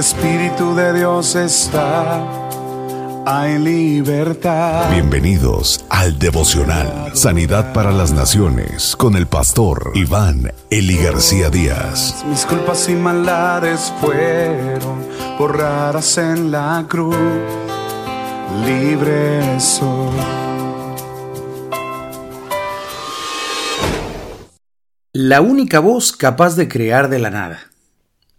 Espíritu de Dios está, hay libertad. Bienvenidos al devocional Sanidad para las Naciones con el pastor Iván Eli García Díaz. Mis culpas y maldades fueron borradas en la cruz, libre soy. La única voz capaz de crear de la nada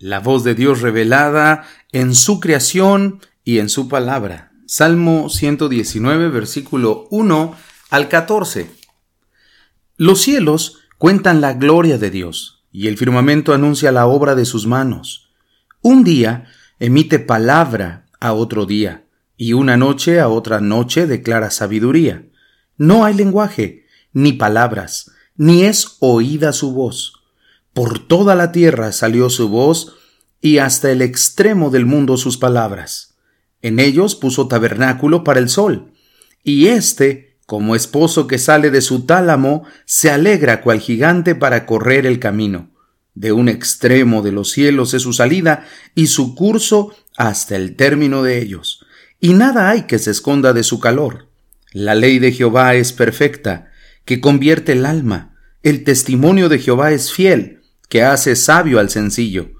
la voz de Dios revelada en su creación y en su palabra. Salmo 119, versículo 1 al 14. Los cielos cuentan la gloria de Dios, y el firmamento anuncia la obra de sus manos. Un día emite palabra a otro día, y una noche a otra noche declara sabiduría. No hay lenguaje, ni palabras, ni es oída su voz por toda la tierra salió su voz, y hasta el extremo del mundo sus palabras. En ellos puso tabernáculo para el sol, y éste, como esposo que sale de su tálamo, se alegra cual gigante para correr el camino. De un extremo de los cielos es su salida, y su curso hasta el término de ellos. Y nada hay que se esconda de su calor. La ley de Jehová es perfecta, que convierte el alma. El testimonio de Jehová es fiel, que hace sabio al sencillo.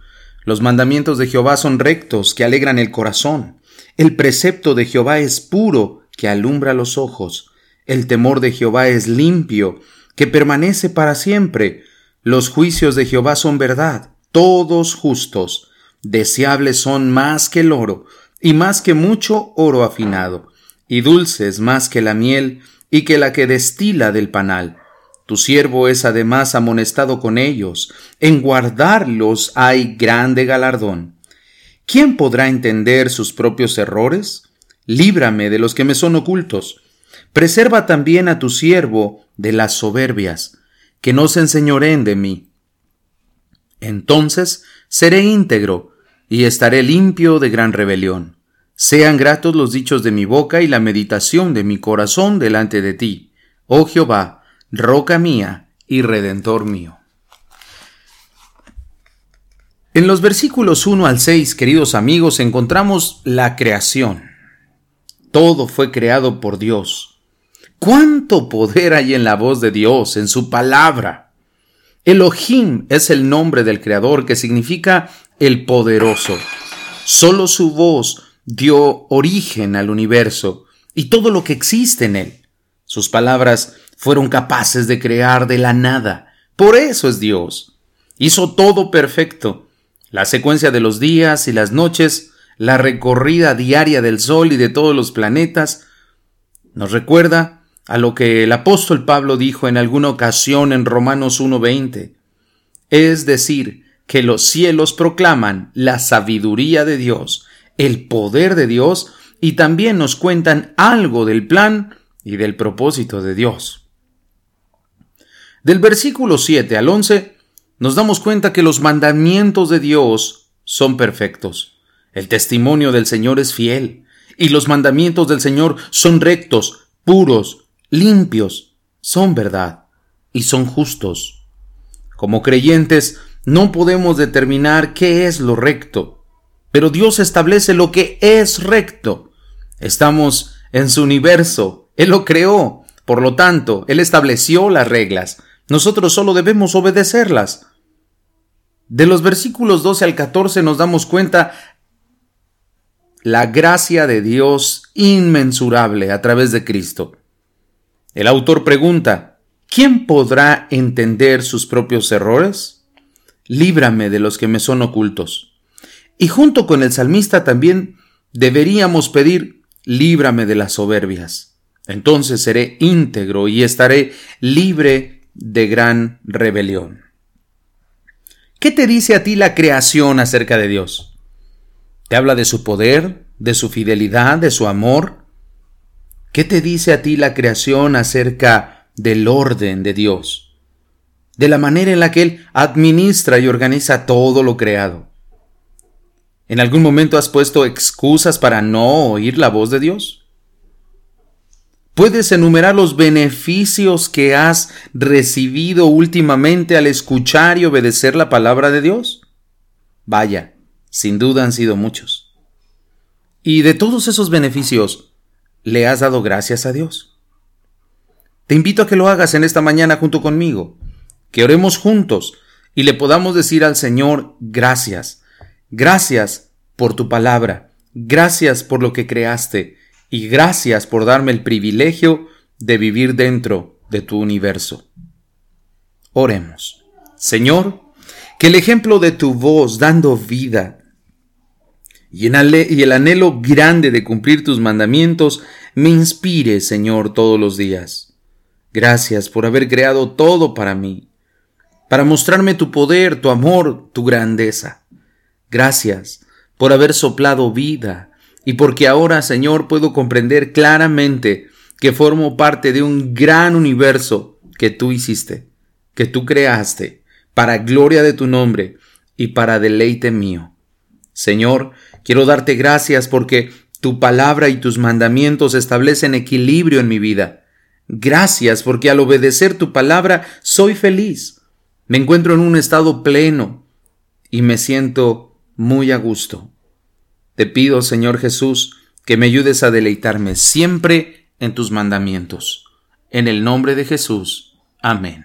Los mandamientos de Jehová son rectos, que alegran el corazón. El precepto de Jehová es puro, que alumbra los ojos. El temor de Jehová es limpio, que permanece para siempre. Los juicios de Jehová son verdad, todos justos. Deseables son más que el oro, y más que mucho oro afinado, y dulces más que la miel, y que la que destila del panal. Tu siervo es además amonestado con ellos, en guardarlos hay grande galardón. ¿Quién podrá entender sus propios errores? Líbrame de los que me son ocultos. Preserva también a tu siervo de las soberbias, que no se enseñoreen de mí. Entonces seré íntegro y estaré limpio de gran rebelión. Sean gratos los dichos de mi boca y la meditación de mi corazón delante de ti, oh Jehová, roca mía y redentor mío. En los versículos 1 al 6, queridos amigos, encontramos la creación. Todo fue creado por Dios. ¿Cuánto poder hay en la voz de Dios, en su palabra? Elohim es el nombre del Creador que significa el poderoso. Solo su voz dio origen al universo y todo lo que existe en él. Sus palabras fueron capaces de crear de la nada. Por eso es Dios. Hizo todo perfecto. La secuencia de los días y las noches, la recorrida diaria del Sol y de todos los planetas, nos recuerda a lo que el apóstol Pablo dijo en alguna ocasión en Romanos 1.20. Es decir, que los cielos proclaman la sabiduría de Dios, el poder de Dios, y también nos cuentan algo del plan y del propósito de Dios. Del versículo 7 al 11 nos damos cuenta que los mandamientos de Dios son perfectos. El testimonio del Señor es fiel y los mandamientos del Señor son rectos, puros, limpios, son verdad y son justos. Como creyentes no podemos determinar qué es lo recto, pero Dios establece lo que es recto. Estamos en su universo él lo creó. Por lo tanto, Él estableció las reglas. Nosotros solo debemos obedecerlas. De los versículos 12 al 14 nos damos cuenta la gracia de Dios inmensurable a través de Cristo. El autor pregunta, ¿quién podrá entender sus propios errores? Líbrame de los que me son ocultos. Y junto con el salmista también deberíamos pedir, líbrame de las soberbias entonces seré íntegro y estaré libre de gran rebelión. ¿Qué te dice a ti la creación acerca de Dios? ¿Te habla de su poder, de su fidelidad, de su amor? ¿Qué te dice a ti la creación acerca del orden de Dios? De la manera en la que Él administra y organiza todo lo creado. ¿En algún momento has puesto excusas para no oír la voz de Dios? ¿Puedes enumerar los beneficios que has recibido últimamente al escuchar y obedecer la palabra de Dios? Vaya, Sin duda han sido muchos. Y de todos esos beneficios, ¿le has dado gracias a Dios? Te invito a que lo hagas en esta mañana junto conmigo, que oremos juntos y le podamos decir al Señor gracias. Gracias por tu palabra. Gracias por lo que creaste. Y gracias por darme el privilegio de vivir dentro de tu universo. Oremos. Señor, que el ejemplo de tu voz dando vida y, el anhelo grande de cumplir tus mandamientos me inspire, Señor, todos los días. Gracias por haber creado todo para mí para mostrarme tu poder, tu amor, tu grandeza. Gracias por haber soplado vida y porque ahora, Señor, puedo comprender claramente que formo parte de un gran universo que tú hiciste, que tú creaste, para gloria de tu nombre y para deleite mío. Señor, quiero darte gracias porque tu palabra y tus mandamientos establecen equilibrio en mi vida. Gracias porque al obedecer tu palabra soy feliz me encuentro en un estado pleno y me siento muy a gusto. Te pido, Señor Jesús, que me ayudes a deleitarme siempre en tus mandamientos. En el nombre de Jesús. Amén.